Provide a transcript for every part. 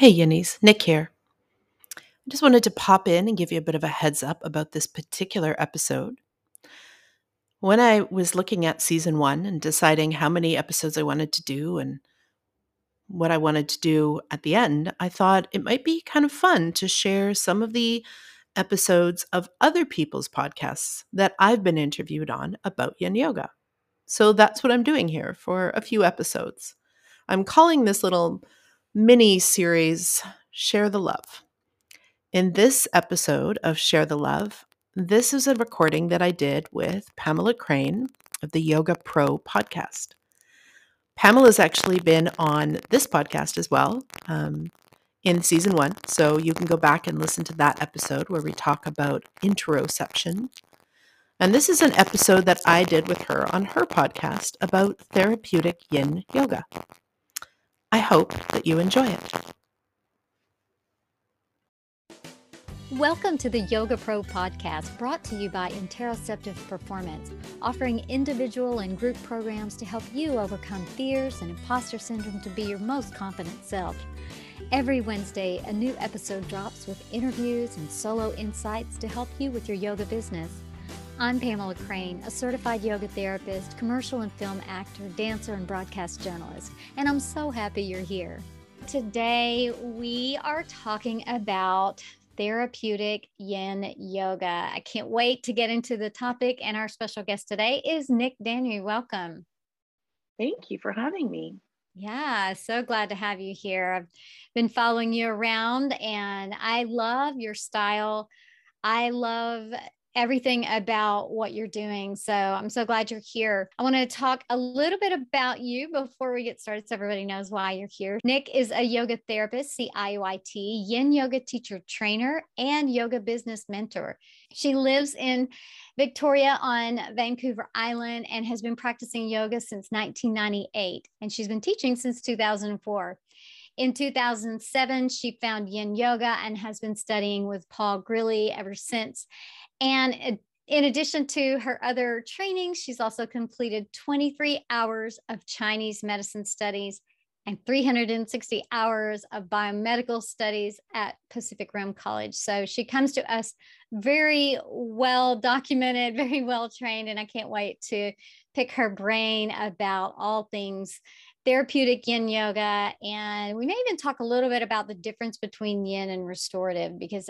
Hey, Yinnies, Nyk here. I just wanted to pop in and give you a bit of a heads up about this particular episode. When I was looking at season one and deciding how many episodes I wanted to do and what I wanted to do at the end, I thought it might be kind of fun to share some of the episodes of other people's podcasts that I've been interviewed on about yin yoga. So that's what I'm doing here for a few episodes. I'm calling this little mini series Share the Love. In this episode of Share the Love, this is a recording that I did with Pamela Crane of the Yoga Pro podcast. Pamela's actually been on this podcast as well um, in season one. So you can go back and listen to that episode where we talk about interoception. And this is an episode that I did with her on her podcast about therapeutic yin yoga. I hope that you enjoy it. Welcome to the Yoga Pro podcast brought to you by Interoceptive Performance, offering individual and group programs to help you overcome fears and imposter syndrome to be your most confident self. Every Wednesday, a new episode drops with interviews and solo insights to help you with your yoga business. I'm Pamela Crane, a certified yoga therapist, commercial and film actor, dancer, and broadcast journalist, and I'm so happy you're here. Today, we are talking about therapeutic yin yoga. I can't wait to get into the topic, and our special guest today is Nyk Danu. Welcome. Thank you for having me. Yeah, so glad to have you here. I've been following you around, and I love your style. I love everything about what you're doing. So I'm so glad you're here. I want to talk a little bit about you before we get started so everybody knows why you're here. Nyk is a yoga therapist, CIYT, yin yoga teacher trainer, and yoga business mentor. She lives in Victoria on Vancouver Island and has been practicing yoga since 1998. And she's been teaching since 2004. In 2007, she found yin yoga and has been studying with Paul Grilley ever since. And in addition to her other trainings, she's also completed 23 hours of Chinese medicine studies and 360 hours of biomedical studies at Pacific Rim College. So she comes to us very well documented, very well trained, and I can't wait to pick her brain about all things therapeutic yin yoga. And we may even talk a little bit about the difference between yin and restorative because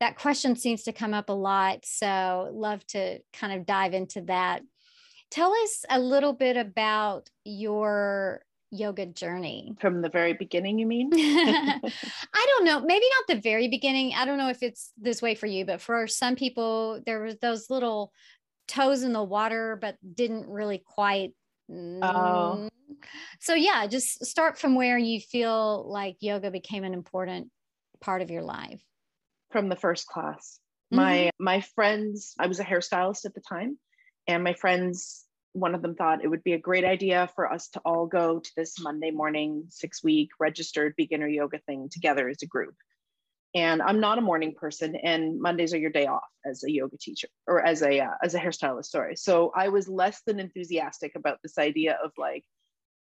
that, question seems to come up a lot. So, love to kind of dive into that. Tell us a little bit about your yoga journey from the very beginning you mean i don't know maybe not the very beginning i don't know if it's this way for you but for some people there was those little toes in the water but didn't really quite Oh. So yeah, just start from where you feel like yoga became an important part of your life. From the first class. Mm-hmm. My my friends, I was a hairstylist at the time, and my friends, one of them thought it would be a great idea for us to all go to this Monday morning, six week registered beginner yoga thing together as a group and i'm not a morning person and mondays are your day off as a yoga teacher or as a uh, as a hairstylist sorry so i was less than enthusiastic about this idea of like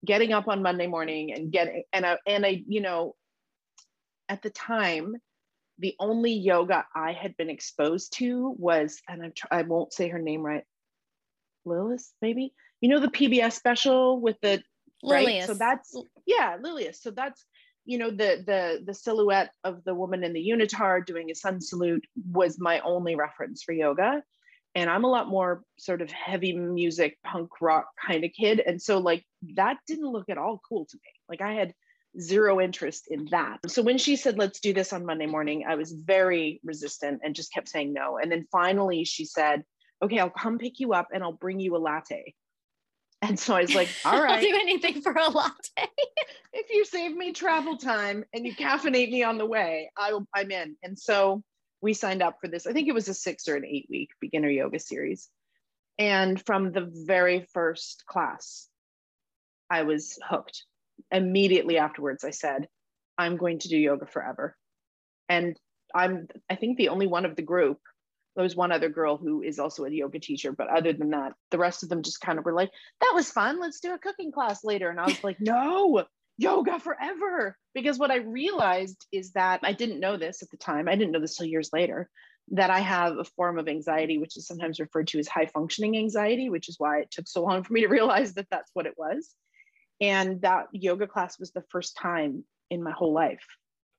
getting up on monday morning and getting and i and i you know at the time the only yoga i had been exposed to was and I'm i won't say her name right Lilias maybe you know the pbs special with the Lilias. Right? so that's yeah Lilias so that's you know the the the silhouette of the woman in the unitard doing a sun salute was my only reference for yoga. And i'm a lot more sort of heavy music punk rock kind of kid. And so like that didn't look at all cool to me. Like i had zero interest in that. So when she said let's do this on monday morning i was very resistant and just kept saying no. And then finally she said okay i'll come pick you up and i'll bring you a latte and so I was like, all right. I'll do anything for a latte. if you save me travel time and you caffeinate me on the way, I, I'm in. And so we signed up for this. I think it was a six or an eight week beginner yoga series. And from the very first class, I was hooked. Immediately afterwards, I said, I'm going to do yoga forever. And I'm, I think, the only one of the group there was one other girl who is also a yoga teacher, but other than that, the rest of them just kind of were like, that was fun. Let's do a cooking class later. And I was like, no, yoga forever. Because what I realized is that I didn't know this at the time. I didn't know this till years later that I have a form of anxiety, which is sometimes referred to as high functioning anxiety, which is why it took so long for me to realize that that's what it was. And that yoga class was the first time in my whole life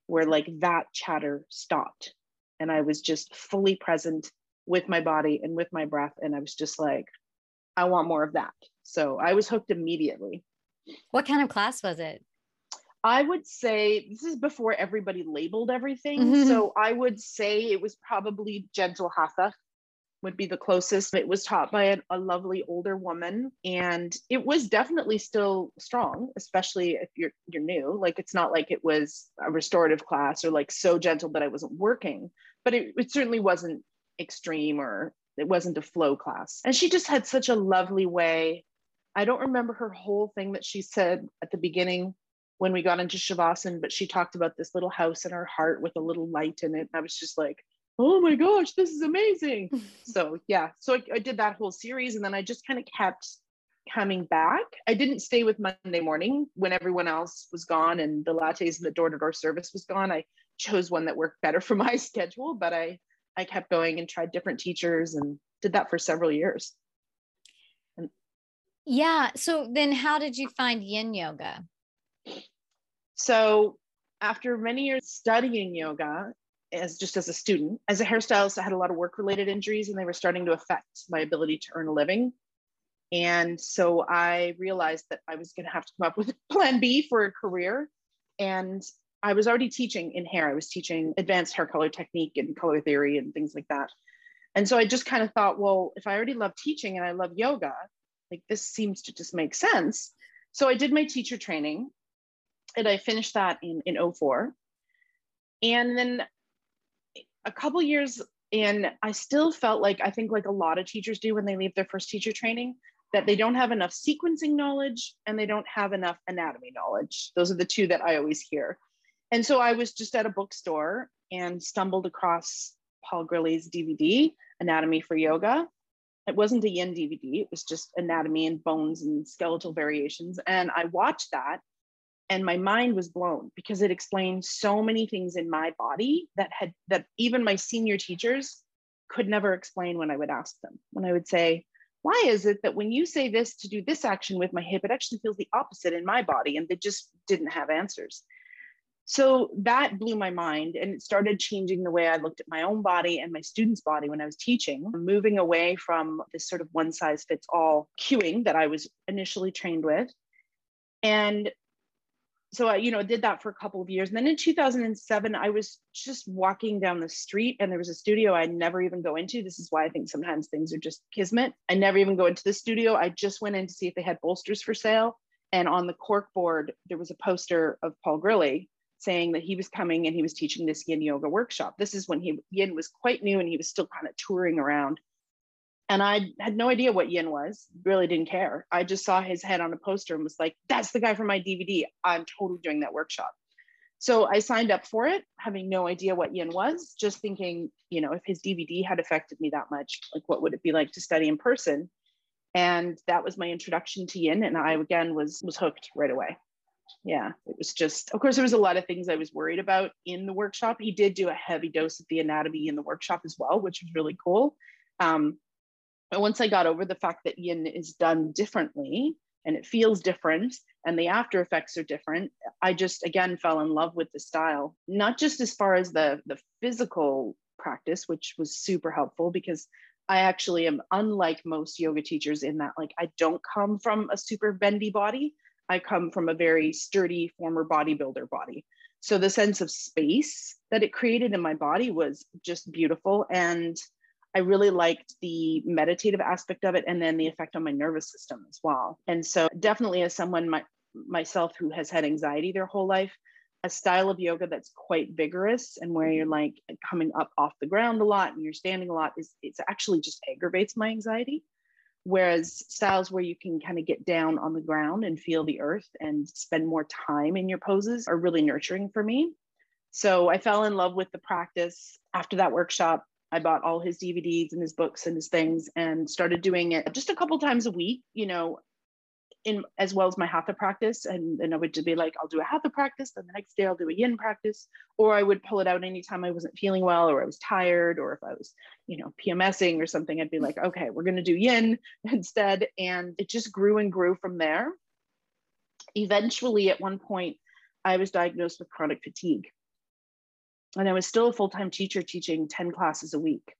where like that chatter stopped. And I was just fully present with my body and with my breath. And I was just like, I want more of that. So I was hooked immediately. What kind of class was it? I would say this is before everybody labeled everything. Mm-hmm. So I would say it was probably gentle hatha would be the closest. It was taught by a, a, lovely older woman, and it was definitely still strong, especially if you're you're new. Like it's not like it was a restorative class or like so gentle that I wasn't working, but it, it certainly wasn't extreme or it wasn't a flow class. And she just had such a lovely way. I don't remember her whole thing that she said at the beginning when we got into Shavasana, but she talked about this little house in her heart with a little light in it. And I was just like, oh my gosh, this is amazing. so yeah, so I, I, did that whole series and then I just kind of kept coming back. I didn't stay with Monday morning when everyone else was gone and the lattes and the door-to-door service was gone. I chose one that worked better for my schedule, but I I kept going and tried different teachers and did that for several years. And, yeah. So then how did you find yin yoga? So after many years studying yoga as just as a student, as a hairstylist, I had a lot of work related injuries and they were starting to affect my ability to earn a living. And so I realized that I was going to have to come up with a plan B for a career. And I was already teaching in hair. I was teaching advanced hair color technique and color theory and things like that. And so I just kind of thought, well, if I already love teaching and I love yoga, like this seems to just make sense. So I did my teacher training and I finished that in, in 04. And then a couple years in, I still felt like, I think like a lot of teachers do when they leave their first teacher training, that they don't have enough sequencing knowledge and they don't have enough anatomy knowledge. Those are the two that I always hear. And so I was just at a bookstore and stumbled across Paul Grilley's DVD, Anatomy for Yoga. It wasn't a yin DVD, it was just anatomy and bones and skeletal variations. And I watched that and my mind was blown because it explained so many things in my body that had that even my senior teachers could never explain when I would ask them. When I would say, why is it that when you say this to do this action with my hip, it actually feels the opposite in my body? And they just didn't have answers. So that blew my mind and it started changing the way I looked at my own body and my students' body when I was teaching, moving away from this sort of one size fits all cueing that I was initially trained with. And so I, you know, did that for a couple of years. And then in 2007, I was just walking down the street and there was a studio I never even go into. This is why I think sometimes things are just kismet. I never even go into the studio. I just went in to see if they had bolsters for sale. And on the cork board, there was a poster of Paul Grilley saying that he was coming and he was teaching this yin yoga workshop. This is when he yin was quite new and he was still kind of touring around and I had no idea what Yin was, really didn't care. I just saw his head on a poster and was like, that's the guy from my DVD. I'm totally doing that workshop. So I signed up for it, having no idea what Yin was, just thinking, you know, if his DVD had affected me that much, like what would it be like to study in person? And that was my introduction to Yin. And I again was was hooked right away. Yeah, it was just, of course, there was a lot of things I was worried about in the workshop. He did do a heavy dose of the anatomy in the workshop as well, which was really cool. Um, but once I got over the fact that yin is done differently and it feels different and the after effects are different, I just again fell in love with the style, not just as far as the, the physical practice, which was super helpful because I actually am unlike most yoga teachers in that like I don't come from a super bendy body. I come from a very sturdy former bodybuilder body. So the sense of space that it created in my body was just beautiful. And I really liked the meditative aspect of it and then the effect on my nervous system as well. And so, definitely, as someone my, myself who has had anxiety their whole life, a style of yoga that's quite vigorous and where you're like coming up off the ground a lot and you're standing a lot is it's actually just aggravates my anxiety. Whereas styles where you can kind of get down on the ground and feel the earth and spend more time in your poses are really nurturing for me. So I fell in love with the practice after that workshop. I bought all his DVDs and his books and his things and started doing it just a couple times a week. You know, in as well as my hatha practice. And then I would just be like, I'll do a hatha practice, then the next day I'll do a yin practice, or I would pull it out anytime I wasn't feeling well or I was tired, or if I was, you know, PMSing or something, I'd be like, okay, we're gonna do yin instead. And it just grew and grew from there. Eventually, at one point, I was diagnosed with chronic fatigue. And I was still a full-time teacher teaching 10 classes a week.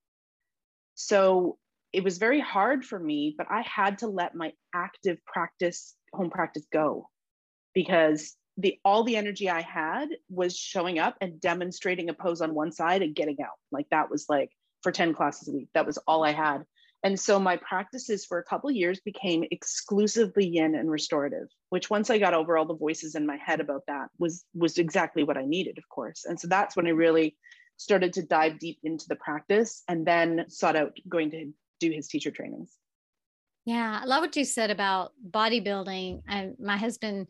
So it was very hard for me, but I had to let my active practice, home practice go because the all the energy I had was showing up and demonstrating a pose on one side and getting out. Like that was like for 10 classes a week. That was all I had. And so my practices for a couple years became exclusively yin and restorative, which once I got over all the voices in my head about that was was exactly what I needed, of course. And so that's when I really started to dive deep into the practice and then sought out going to do his teacher trainings. Yeah, I love what you said about bodybuilding. I, my husband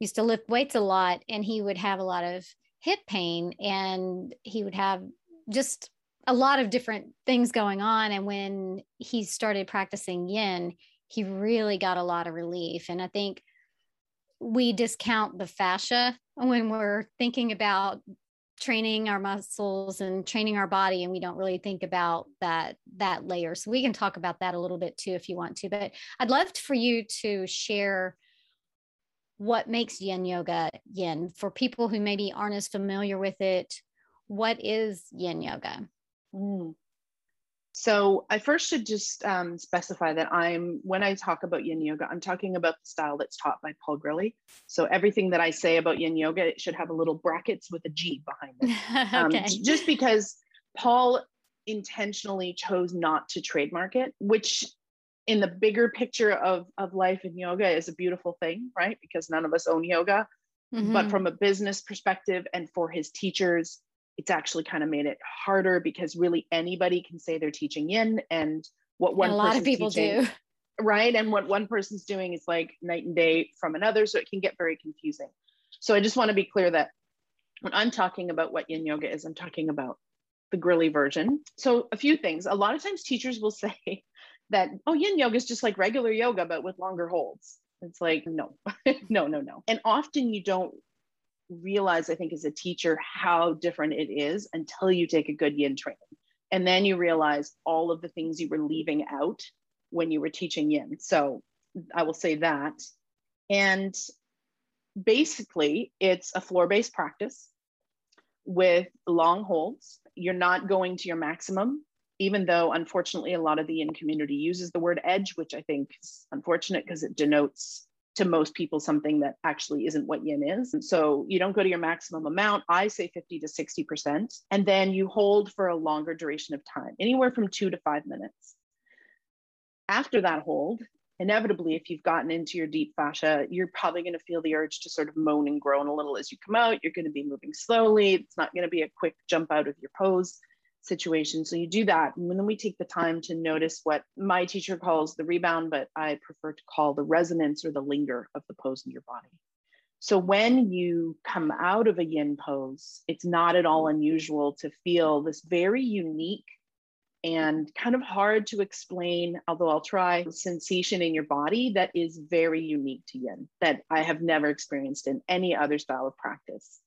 used to lift weights a lot and he would have a lot of hip pain and he would have just a lot of different things going on. And when he started practicing yin, he really got a lot of relief. And I think we discount the fascia when we're thinking about training our muscles and training our body and we don't really think about that that layer. So we can talk about that a little bit too if you want to but i'd love for you to share what makes yin yoga yin for people who maybe aren't as familiar with it. What is yin yoga? Mm. So I first should just um, specify that I'm, when I talk about yin yoga, I'm talking about the style that's taught by Paul Grilley. So everything that I say about yin yoga, it should have a little brackets with a G behind it. Um, okay. just because Paul intentionally chose not to trademark it, which in the bigger picture of, of life and yoga is a beautiful thing, right? Because none of us own yoga. Mm-hmm. But from a business perspective and for his teachers, it's actually kind of made it harder because really anybody can say they're teaching yin and what one and a lot of people teaching, do. Right and what one person's doing is like night and day from another so it can get very confusing. So i just want to be clear that when i'm talking about what yin yoga is i'm talking about the Grilley version. So a few things a lot of times teachers will say that oh yin yoga is just like regular yoga but with longer holds. It's like no no no no. And often you don't realize, I think, as a teacher, how different it is until you take a good yin training. And then you realize all of the things you were leaving out when you were teaching yin. So I will say that. And basically, it's a floor based practice with long holds. You're not going to your maximum, even though unfortunately a lot of the yin community uses the word edge, which I think is unfortunate because it denotes to most people something that actually isn't what yin is. And so you don't go to your maximum amount. I say 50 to 60%. And then you hold for a longer duration of time, anywhere from two to five minutes. After that hold, inevitably, if you've gotten into your deep fascia, you're probably going to feel the urge to sort of moan and groan a little as you come out. You're going to be moving slowly. It's not going to be a quick jump out of your pose situation. So you do that. And then we take the time to notice what my teacher calls the rebound, but I prefer to call the resonance or the linger of the pose in your body. So when you come out of a yin pose, it's not at all unusual to feel this very unique and kind of hard to explain, although I'll try, sensation in your body that is very unique to yin that I have never experienced in any other style of practice.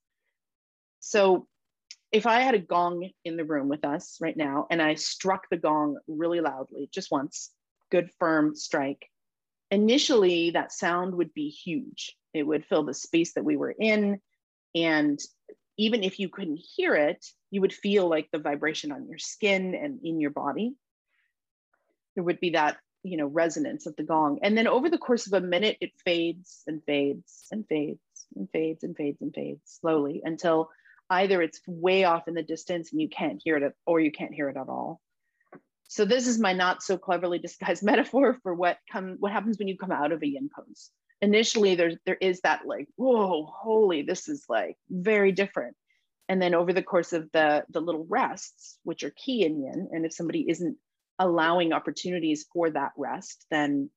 So if I had a gong in the room with us right now and I struck the gong really loudly, just once, good firm strike, initially that sound would be huge. It would fill the space that we were in. And even if you couldn't hear it, you would feel like the vibration on your skin and in your body. There would be that, you know, resonance of the gong. And then over the course of a minute, it fades and fades and fades and fades and fades and fades slowly until either it's way off in the distance and you can't hear it or you can't hear it at all. So this is my not so cleverly disguised metaphor for what come what happens when you come out of a yin pose. Initially there's there is that like whoa holy this is like very different. And then over the course of the the little rests which are key in yin and if somebody isn't allowing opportunities for that rest then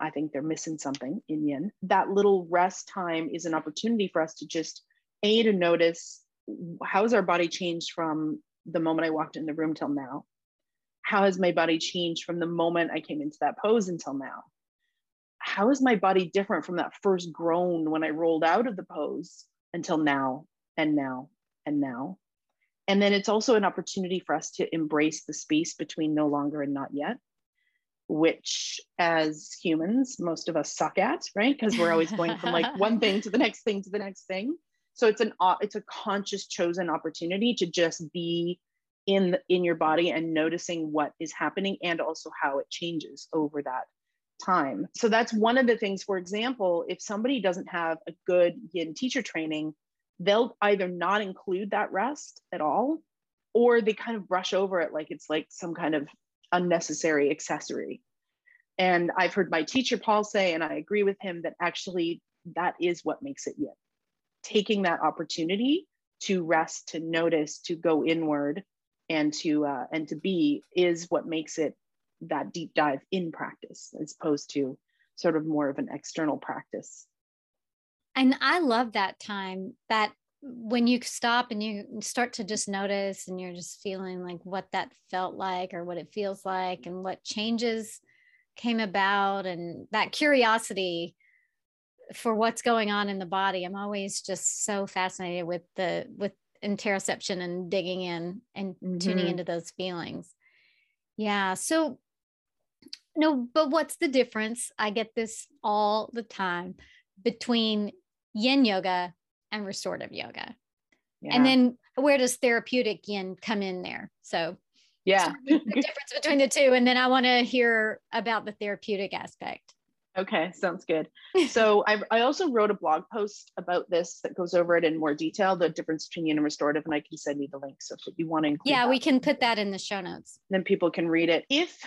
i think they're missing something in yin. That little rest time is an opportunity for us to just a to notice how has our body changed from the moment I walked in the room till now? How has my body changed from the moment I came into that pose until now? how is my body different from that first groan when I rolled out of the pose until now and now and now? And then it's also an opportunity for us to embrace the space between no longer and not yet, which as humans, most of us suck at, right? Because we're always going from like one thing to the next thing to the next thing. So it's an it's a conscious chosen opportunity to just be in in your body and noticing what is happening and also how it changes over that time. So that's one of the things, for example, if somebody doesn't have a good yin teacher training, they'll either not include that rest at all, or they kind of brush over it like it's like some kind of unnecessary accessory. And I've heard my teacher Paul say, and I agree with him, that actually that is what makes it yin. Taking that opportunity to rest, to notice, to go inward, and to uh, and to be is what makes it that deep dive in practice as opposed to sort of more of an external practice. And i love that time that when you stop and you start to just notice and you're just feeling like what that felt like or what it feels like and what changes came about and that curiosity for what's going on in the body i'm always just so fascinated with the with interoception and digging in and mm-hmm. tuning into those feelings. Yeah so no but what's the difference? I get this all the time between yin yoga and restorative yoga. Yeah. and then where does therapeutic yin come in there? So yeah. the difference between the two and then i want to hear about the therapeutic aspect okay sounds good so I, I also wrote a blog post about this that goes over it in more detail the difference between yin and restorative and i can send you the link so if you want to include yeah that, we can put that in the show notes then people can read it if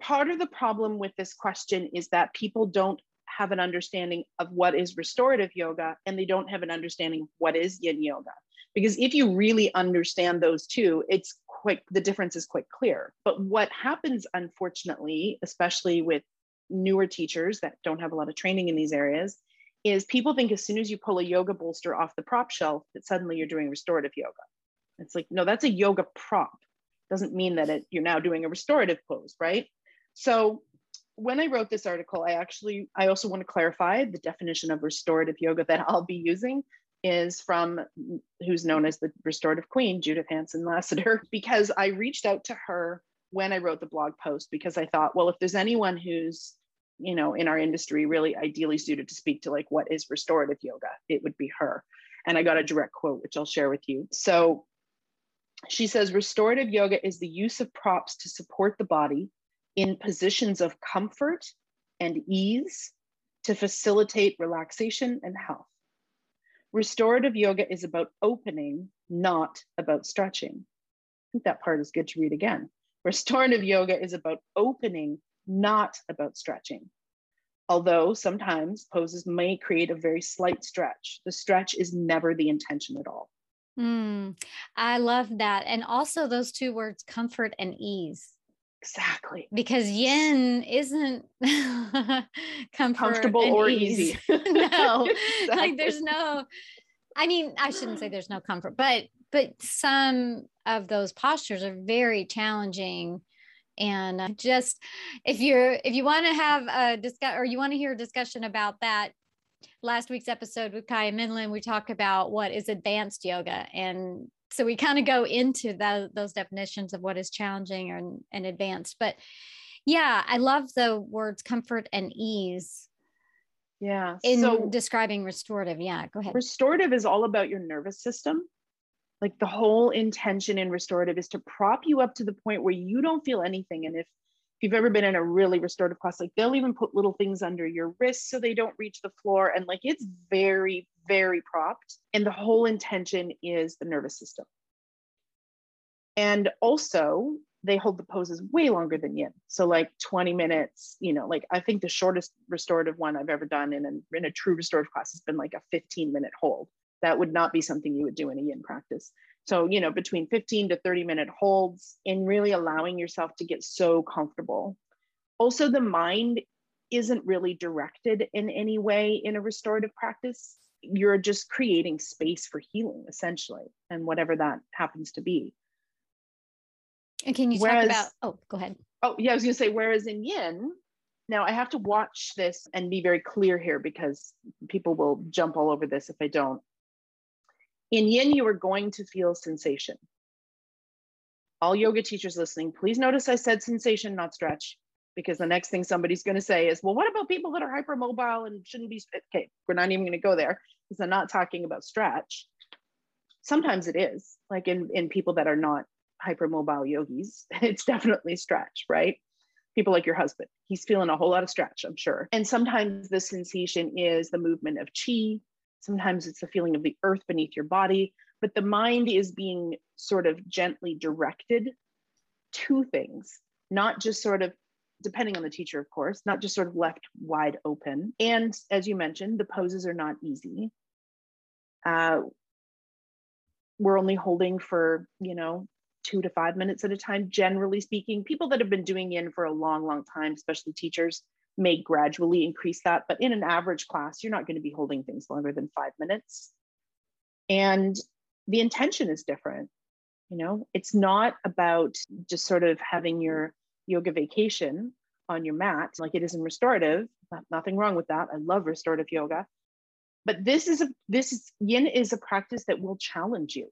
part of the problem with this question is that people don't have an understanding of what is restorative yoga and they don't have an understanding of what is yin yoga. Because if you really understand those two, it's quite the difference is quite clear. But what happens, unfortunately, especially with newer teachers that don't have a lot of training in these areas, is people think as soon as you pull a yoga bolster off the prop shelf that suddenly you're doing restorative yoga. It's like, no, that's a yoga prop. Doesn't mean that it, you're now doing a restorative pose, right? So when I wrote this article, I actually, I also want to clarify the definition of restorative yoga that I'll be using is from who's known as the restorative queen, Judith Hanson Lasater, because I reached out to her when I wrote the blog post because I thought, well, if there's anyone who's, you know, in our industry really ideally suited to speak to like what is restorative yoga, it would be her. And I got a direct quote, which I'll share with you. So she says, restorative yoga is the use of props to support the body in positions of comfort and ease to facilitate relaxation and health. Restorative yoga is about opening, not about stretching. I think that part is good to read again. Restorative yoga is about opening, not about stretching. Although sometimes poses may create a very slight stretch, the stretch is never the intention at all. Mm, I love that. And also those two words, comfort and ease. Exactly. Because yin isn't comfortable or ease. easy. no. exactly. Like there's no I mean, I shouldn't say there's no comfort, but but some of those postures are very challenging. And uh, just if you're if you want to have a discuss or you want to hear a discussion about that last week's episode with Kaya Mindlin, we talk about what is advanced yoga. And so we kind of go into the, those definitions of what is challenging and, and advanced. But yeah i love the words comfort and ease yeah in so describing restorative. Yeah go ahead. restorative is all about your nervous system like the whole intention in restorative is to prop you up to the point where you don't feel anything and if if you've ever been in a really restorative class like they'll even put little things under your wrists so they don't reach the floor and like it's very very propped. And the whole intention is the nervous system. And also, they hold the poses way longer than yin. So, like 20 minutes, you know, like I think the shortest restorative one I've ever done in a, in a true restorative class has been like a 15 minute hold. That would not be something you would do in a yin practice. So, you know, between 15 to 30 minute holds and really allowing yourself to get so comfortable. Also, the mind isn't really directed in any way in a restorative practice you're just creating space for healing essentially and whatever that happens to be and can you whereas, talk about oh go ahead oh yeah i was going to say whereas in yin Now, I have to watch this and be very clear here because people will jump all over this if I don't. In yin, you are going to feel sensation. All yoga teachers listening, please notice I said sensation, not stretch, because the next thing somebody's going to say is, well, what about people that are hypermobile and shouldn't be? Okay, we're not even going to go there because I'm not talking about stretch. Sometimes it is, like in, in people that are not hypermobile yogis, it's definitely stretch, right? People like your husband, he's feeling a whole lot of stretch, I'm sure. And sometimes the sensation is the movement of chi, sometimes it's the feeling of the earth beneath your body, but the mind is being sort of gently directed to things, not just sort of depending on the teacher, of course, not just sort of left wide open. And as you mentioned, the poses are not easy. Uh, we're only holding for, you know, two to five minutes at a time, generally speaking. People that have been doing yin for a long, long time, especially teachers, may gradually increase that. But in an average class, you're not going to be holding things longer than five minutes. And the intention is different. You know, it's not about just sort of having your yoga vacation on your mat like it is in restorative. Nothing wrong with that. I love restorative yoga. But this is a this is yin is a practice that will challenge you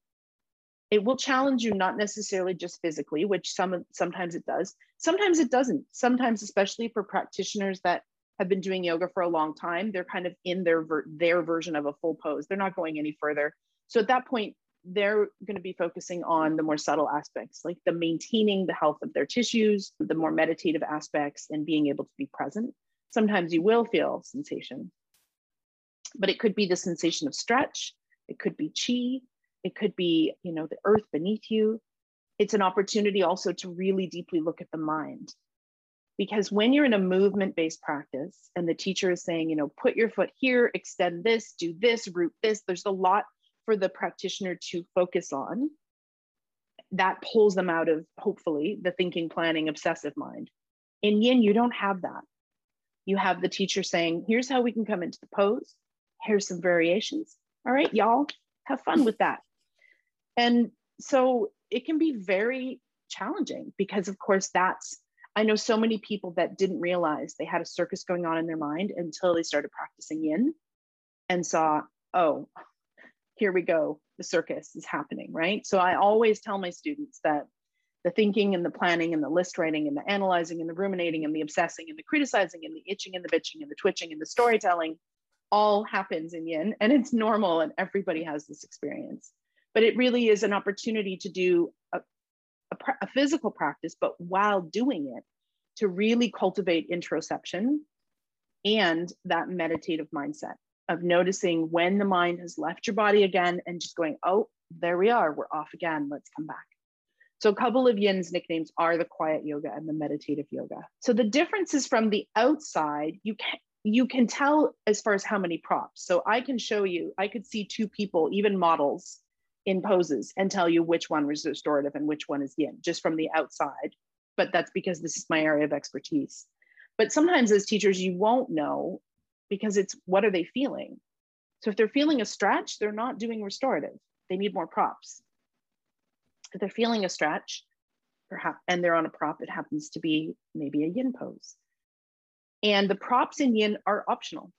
it will challenge you not necessarily just physically which some sometimes it does. Sometimes it doesn't. Sometimes especially for practitioners that have been doing yoga for a long time they're kind of in their ver- their version of a full pose. They're not going any further. So at that point they're going to be focusing on the more subtle aspects like the maintaining the health of their tissues the more meditative aspects and being able to be present. Sometimes you will feel sensation. But it could be the sensation of stretch. It could be chi it could be, you know, the earth beneath you. It's an opportunity also to really deeply look at the mind. Because when you're in a movement based practice and the teacher is saying, you know, put your foot here, extend this, do this, root this, there's a lot for the practitioner to focus on. That pulls them out of hopefully the thinking, planning, obsessive mind. In yin, you don't have that. You have the teacher saying, here's how we can come into the pose. Here's some variations. All right, y'all, have fun with that. And so it can be very challenging because, of course, that's, I know so many people that didn't realize they had a circus going on in their mind until they started practicing yin and saw, oh, here we go, the circus is happening, right? So I always tell my students that the thinking and the planning and the list writing and the analyzing and the ruminating and the obsessing and the criticizing and the itching and the bitching and the twitching and the storytelling all happens in yin and it's normal and everybody has this experience but it really is an opportunity to do a, a, a physical practice, but while doing it, to really cultivate interoception and that meditative mindset of noticing when the mind has left your body again and just going, oh, there we are, we're off again, let's come back. So, a couple of Yin's nicknames are the quiet yoga and the meditative yoga. So, the differences from the outside, you can you can tell as far as how many props. So, I can show you, I could see two people, even models, in poses and tell you which one was restorative and which one is yin just from the outside. But that's because this is my area of expertise. But sometimes as teachers you won't know because it's what are they feeling? So if they're feeling a stretch they're not doing restorative. They need more props. If they're feeling a stretch perhaps and they're on a prop it happens to be maybe a yin pose. And the props in yin are optional.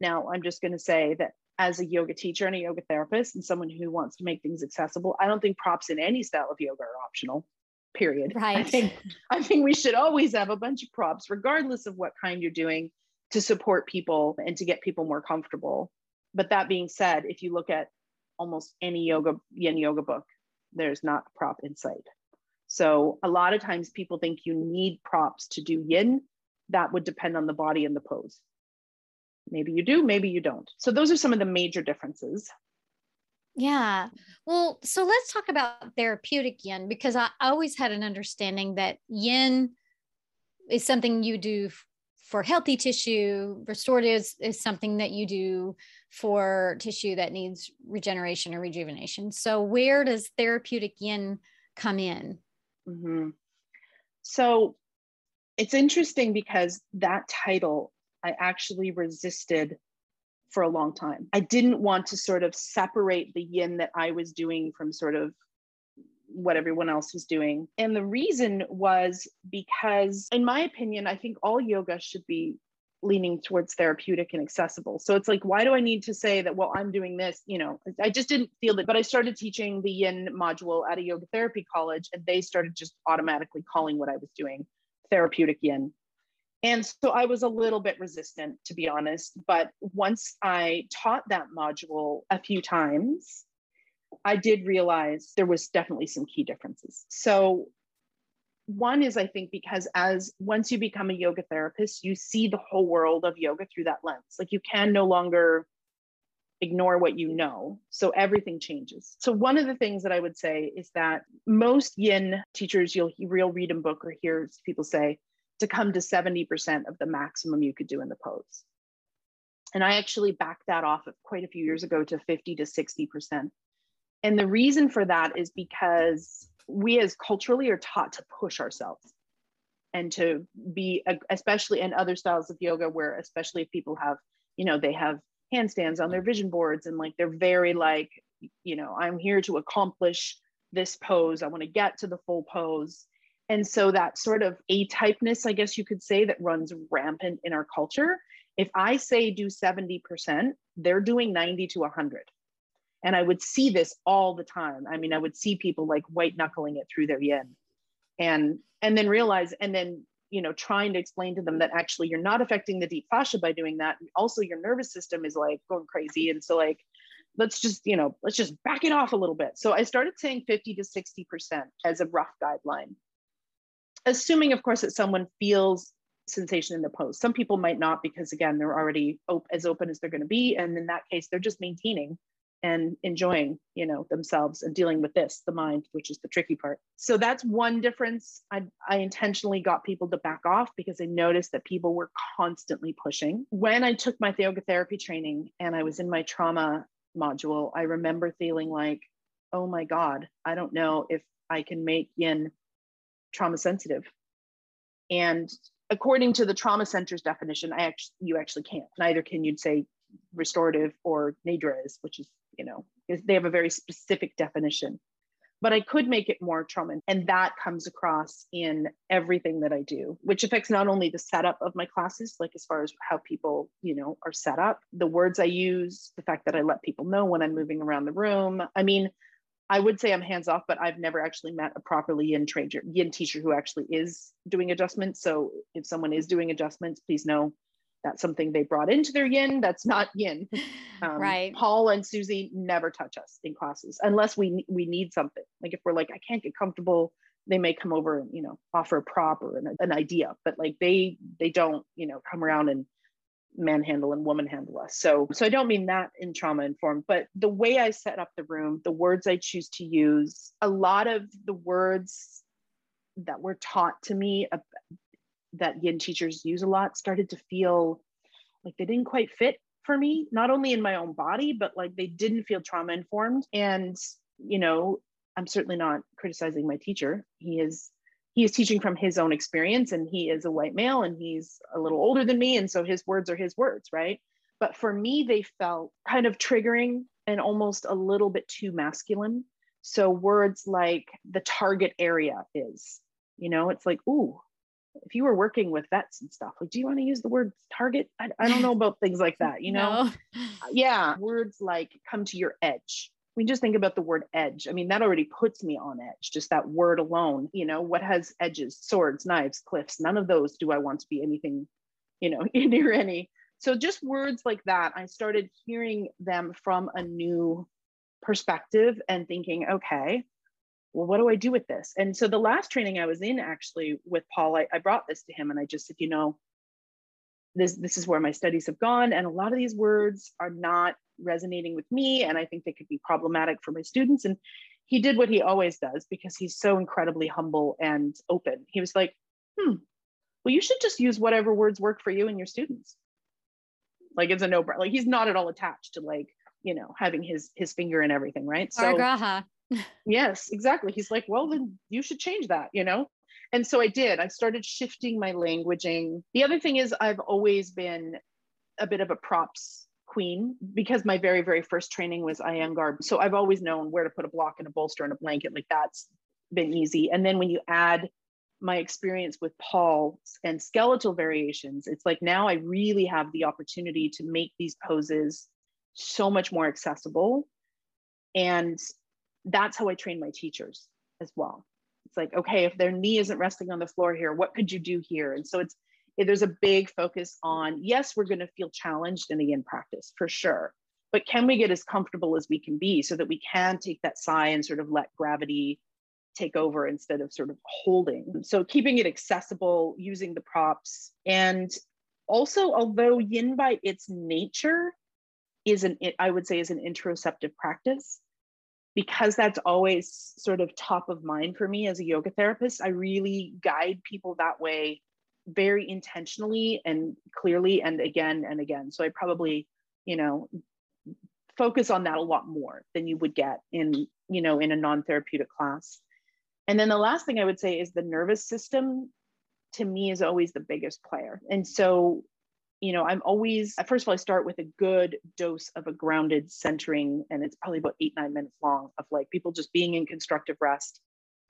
Now i'm just going to say that as a yoga teacher and a yoga therapist and someone who wants to make things accessible, I don't think props in any style of yoga are optional. Period. Right. I think I think we should always have a bunch of props, regardless of what kind you're doing, to support people and to get people more comfortable. But that being said, if you look at almost any yoga yin yoga book, there's not a prop in sight. So a lot of times people think you need props to do yin. That would depend on the body and the pose. Maybe you do, maybe you don't. So those are some of the major differences. Yeah. Well, so let's talk about therapeutic yin because I always had an understanding that yin is something you do for healthy tissue. Restorative is, is something that you do for tissue that needs regeneration or rejuvenation. So, where does therapeutic yin come in? Mm-hmm. So, it's interesting because that title I actually resisted for a long time. I didn't want to sort of separate the yin that I was doing from sort of what everyone else was doing. And the reason was because, in my opinion, I think all yoga should be leaning towards therapeutic and accessible. So it's like, why do I need to say that, well, I'm doing this? You know, I just didn't feel that. But I started teaching the yin module at a yoga therapy college, and they started just automatically calling what I was doing therapeutic yin. And so I was a little bit resistant, to be honest. But once I taught that module a few times, I did realize there was definitely some key differences. So one is I think because as once you become a yoga therapist, you see the whole world of yoga through that lens. Like you can no longer ignore what you know. So everything changes. So one of the things that I would say is that most yin teachers you'll real read in book or hear people say to come to 70% of the maximum you could do in the pose. And I actually backed that off of quite a few years ago to 50 to 60%. And the reason for that is because we as culturally are taught to push ourselves and to be especially in other styles of yoga where especially if people have you know they have handstands on their vision boards and like they're very like you know i'm here to accomplish this pose i want to get to the full pose and so that sort of a typeness i guess you could say that runs rampant in our culture if i say do 70% they're doing 90 to 100 and I would see this all the time. I mean, I would see people like white knuckling it through their yin. And and then realize and then you know trying to explain to them that actually you're not affecting the deep fascia by doing that. Also your nervous system is like going crazy. And so like let's just you know let's just back it off a little bit. So i started saying 50 to 60 percent as a rough guideline assuming of course that someone feels sensation in the pose some people might not because again they're already op- as open as they're going to be. And in that case they're just maintaining and enjoying you know themselves and dealing with this the mind which is the tricky part. So that's one difference i, I intentionally got people to back off because i noticed that people were constantly pushing. When i took my yoga therapy training and i was in my trauma module i remember feeling like oh my god i don't know if i can make yin trauma sensitive and according to the trauma center's definition i actually you actually can't neither can you say restorative or nidras which is you know, they have a very specific definition. But I could make it more trauma. And that comes across in everything that I do, which affects not only the setup of my classes, like as far as how people, you know, are set up, the words I use, the fact that I let people know when I'm moving around the room. I mean, I would say I'm hands off, but I've never actually met a properly yin trainer, yin teacher who actually is doing adjustments. So if someone is doing adjustments, please know that's something they brought into their yin. That's not yin. Um, right. Paul and Suzee never touch us in classes unless we we need something. Like if we're like, I can't get comfortable, they may come over and you know offer a prop or an, an idea. But like they they don't you know come around and manhandle and woman handle us. So so I don't mean that in trauma informed, but the way I set up the room, the words I choose to use, a lot of the words that were taught to me that yin teachers use a lot started to feel like they didn't quite fit for me not only in my own body but like they didn't feel trauma informed and you know i'm certainly not criticizing my teacher he is he is teaching from his own experience and he is a white male and he's a little older than me and so his words are his words right but for me they felt kind of triggering and almost a little bit too masculine so words like the target area is you know it's like ooh if you were working with vets and stuff, like, do you want to use the word target? I, I don't know about things like that, you know? No. Yeah. Words like come to your edge. We just think about the word edge. I mean, that already puts me on edge, just that word alone. You know, what has edges, swords, knives, cliffs? None of those do I want to be anything, you know, near any. So just words like that, I started hearing them from a new perspective and thinking, okay, well, what do I do with this? And so the last training I was in actually with Paul, I, I brought this to him and I just said, you know, this this is where my studies have gone and a lot of these words are not resonating with me and i think they could be problematic for my students and he did what he always does because he's so incredibly humble and open he was like hmm well you should just use whatever words work for you and your students like it's a no like he's not at all attached to like you know having his his finger in everything right so yes, exactly. He's like, well, then you should change that, you know? And so I did. I started shifting my languaging. The other thing is, I've always been a bit of a props queen because my very, very first training was Iyengar. So I've always known where to put a block and a bolster and a blanket. Like that's been easy. And then when you add my experience with Paul and skeletal variations, it's like now I really have the opportunity to make these poses so much more accessible. And that's how I train my teachers as well. It's like, okay, if their knee isn't resting on the floor here, what could you do here? And so it's, there's a big focus on, yes, we're going to feel challenged in the in practice for sure, but can we get as comfortable as we can be so that we can take that sigh and sort of let gravity take over instead of sort of holding. So keeping it accessible, using the props. And also, although yin by its nature is an, I would say, is an interoceptive practice, because that's always sort of top of mind for me as a yoga therapist, I really guide people that way very intentionally and clearly and again and again. So I probably, you know, focus on that a lot more than you would get in, you know, in a non-therapeutic class. And then the last thing I would say is the nervous system to me is always the biggest player. And so, you know, I'm always, first of all, I start with a good dose of a grounded centering, and it's probably about eight, nine minutes long of like people just being in constructive rest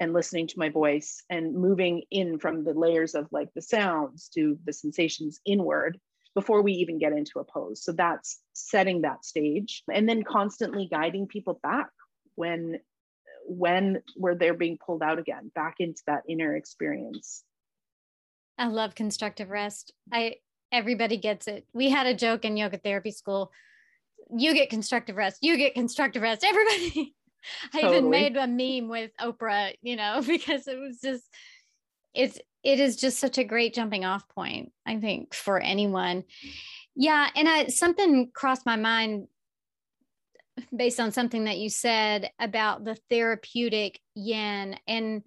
and listening to my voice and moving in from the layers of like the sounds to the sensations inward before we even get into a pose. So that's setting that stage and then constantly guiding people back when when were they're being pulled out again back into that inner experience i love constructive rest i everybody gets it. We had a joke in yoga therapy school. You get constructive rest you get constructive rest. Everybody i totally. even made a meme with oprah you know because it was just it's it is just such a great jumping off point i think for anyone. Yeah and I, something crossed my mind based on something that you said about the therapeutic yin. And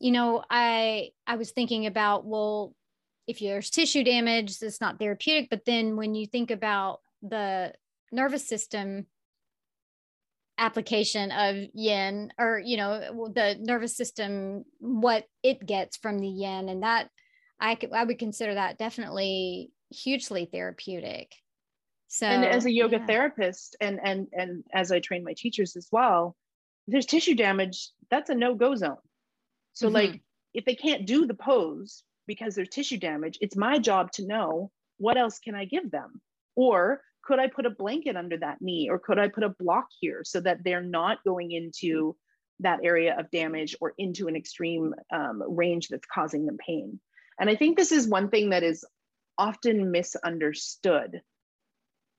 you know i i was thinking about well if there's tissue damage it's not therapeutic but then when you think about the nervous system application of yin or you know the nervous system what it gets from the yin and that i could i would consider that definitely hugely therapeutic so and as a yoga yeah. therapist and and and as I train my teachers as well, there's tissue damage, that's a no-go zone. So mm-hmm. like if they can't do the pose because there's tissue damage, it's my job to know what else can I give them? Or could I put a blanket under that knee or could I put a block here so that they're not going into that area of damage or into an extreme um, range that's causing them pain? And I think this is one thing that is often misunderstood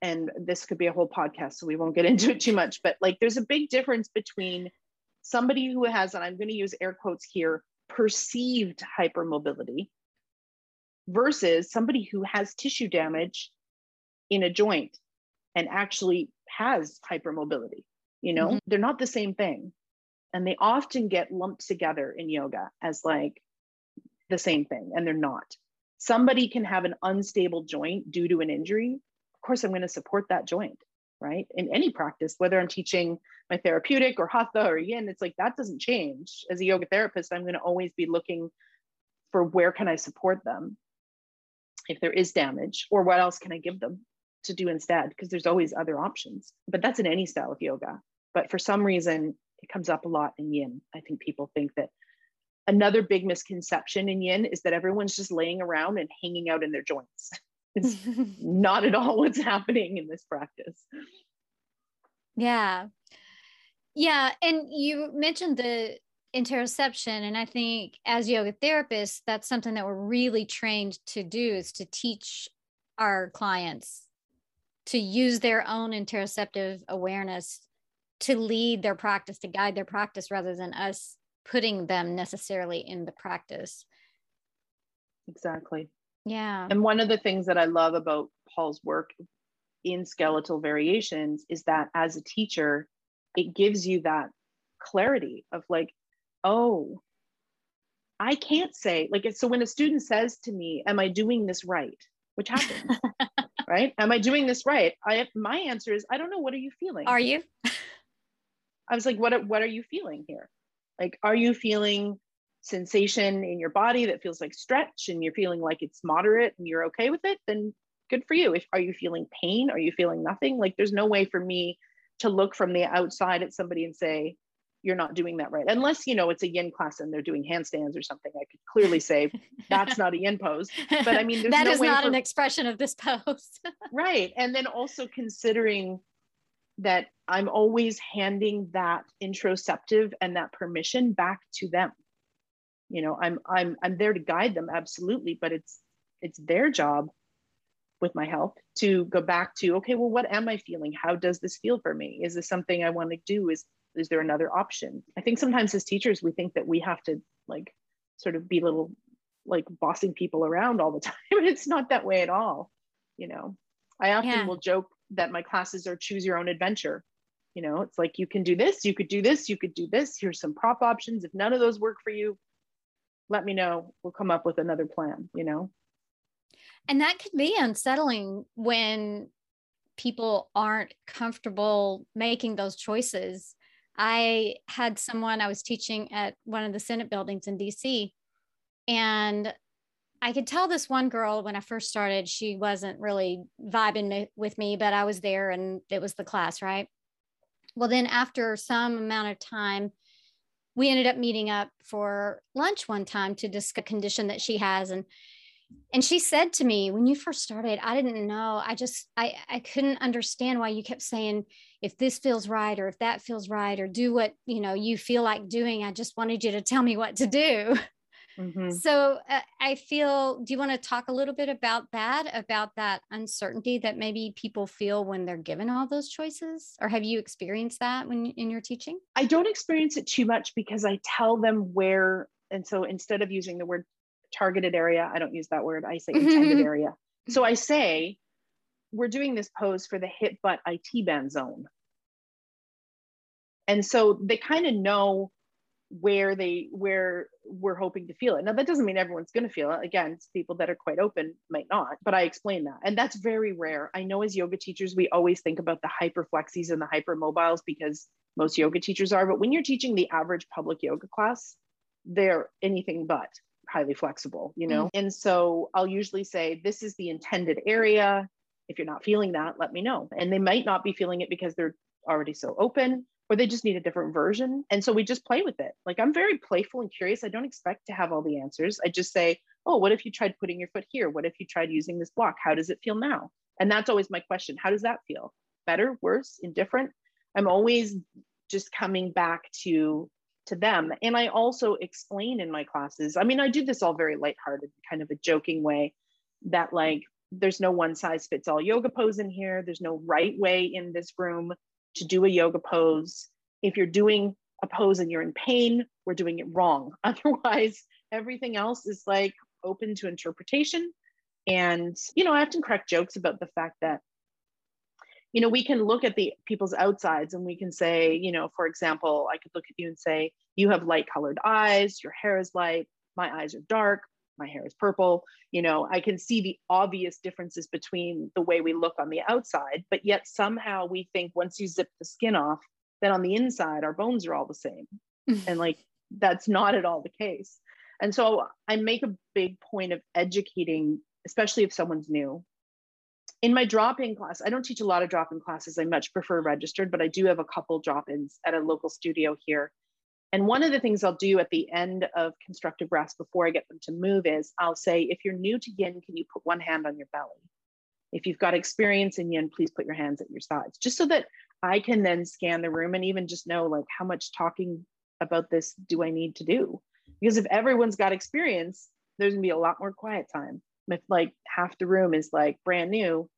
and this could be a whole podcast, so we won't get into it too much, but like there's a big difference between somebody who has, and I'm going to use air quotes here, perceived hypermobility versus somebody who has tissue damage in a joint and actually has hypermobility. You know, mm-hmm. they're not the same thing. And they often get lumped together in yoga as like the same thing, and they're not. Somebody can have an unstable joint due to an injury Of course I'm going to support that joint, right? In any practice, whether I'm teaching my therapeutic or hatha or yin, it's like that doesn't change. As a yoga therapist, I'm going to always be looking for where can I support them if there is damage or what else can I give them to do instead because there's always other options. But that's in any style of yoga. But for some reason, it comes up a lot in yin. I think people think that another big misconception in yin is that everyone's just laying around and hanging out in their joints. It's not at all what's happening in this practice. Yeah. Yeah. And you mentioned the interoception. And I think as yoga therapists, that's something that we're really trained to do is to teach our clients to use their own interoceptive awareness to lead their practice, to guide their practice rather than us putting them necessarily in the practice. Exactly. Yeah. And one of the things that I love about Paul's work in skeletal variations is that as a teacher, it gives you that clarity of like, oh, I can't say, like, so when a student says to me, Am I doing this right? Which happens, right? Am I doing this right? I my answer is, I don't know. What are you feeling? Are you? I was like, what, what are you feeling here? Like, are you feeling sensation in your body that feels like stretch and you're feeling like it's moderate and you're okay with it, then good for you. If are you feeling pain? Are you feeling nothing? Like there's no way for me to look from the outside at somebody and say, you're not doing that right. Unless, you know, it's a yin class and they're doing handstands or something. I could clearly say that's not a yin pose. But I mean, that no is not for, an expression of this pose. right. And then also considering that I'm always handing that introceptive and that permission back to them. You know, I'm I'm I'm there to guide them absolutely, but it's it's their job with my help to go back to okay well what am i feeling how does this feel for me is this something i want to do is is there another option? I think sometimes as teachers we think that we have to like sort of be little like bossing people around all the time. It's not that way at all you know? I often yeah. will joke that my classes are choose your own adventure. You know it's like you can do this you could do this you could do this. Here's some prop options. If none of those work for you let me know. We'll come up with another plan you know? And that can be unsettling when people aren't comfortable making those choices. I had someone I was teaching at one of the Senate buildings in DC, and I could tell this one girl when I first started, she wasn't really vibing with me, but I was there and it was the class, right? Well, then after some amount of time, we ended up meeting up for lunch one time to discuss a condition that she has. And and she said to me when you first started i didn't know. I just i i couldn't understand why you kept saying if this feels right or if that feels right or do what you know you feel like doing. I just wanted you to tell me what to do. Mm-hmm. so uh, i feel do you want to talk a little bit about that about that uncertainty that maybe people feel when they're given all those choices? Or have you experienced that when in your teaching? I don't experience it too much because i tell them where and so instead of using the word targeted area. I don't use that word. I say mm-hmm, intended mm-hmm. area. So I say, we're doing this pose for the hip butt IT band zone. And so they kind of know where they where we're hoping to feel it. Now that doesn't mean everyone's going to feel it. Again, people that are quite open might not, but I explain that. And that's very rare. I know as yoga teachers we always think about the hyperflexies and the hypermobiles because most yoga teachers are, but when you're teaching the average public yoga class, they're anything but highly flexible, you know? Mm. And so I'll usually say, this is the intended area. If you're not feeling that, let me know. And they might not be feeling it because they're already so open or they just need a different version. And so we just play with it. Like I'm very playful and curious. I don't expect to have all the answers. I just say, oh, what if you tried putting your foot here? What if you tried using this block? How does it feel now? And that's always my question. How does that feel? Better, worse, indifferent? I'm always just coming back to to them. And I also explain in my classes, I mean, I do this all very lighthearted, kind of a joking way that like there's no one size fits all yoga pose in here. There's no right way in this room to do a yoga pose. If you're doing a pose and you're in pain, we're doing it wrong. Otherwise, everything else is like open to interpretation. And, you know, I often crack jokes about the fact that you know we can look at the people's outsides and we can say you know for example i could look at you and say you have light colored eyes your hair is light my eyes are dark my hair is purple. You know i can see the obvious differences between the way we look on the outside but yet somehow we think once you zip the skin off then on the inside our bones are all the same. And like that's not at all the case. And so i make a big point of educating especially if someone's new in my drop-in class, I don't teach a lot of drop-in classes. I much prefer registered, but I do have a couple drop-ins at a local studio here. And one of the things I'll do at the end of constructive rest before I get them to move is I'll say, if you're new to yin, can you put one hand on your belly? If you've got experience in yin, please put your hands at your sides, just so that I can then scan the room and even just know like how much talking about this do I need to do? Because if everyone's got experience, there's gonna be a lot more quiet time if like half the room is like brand new,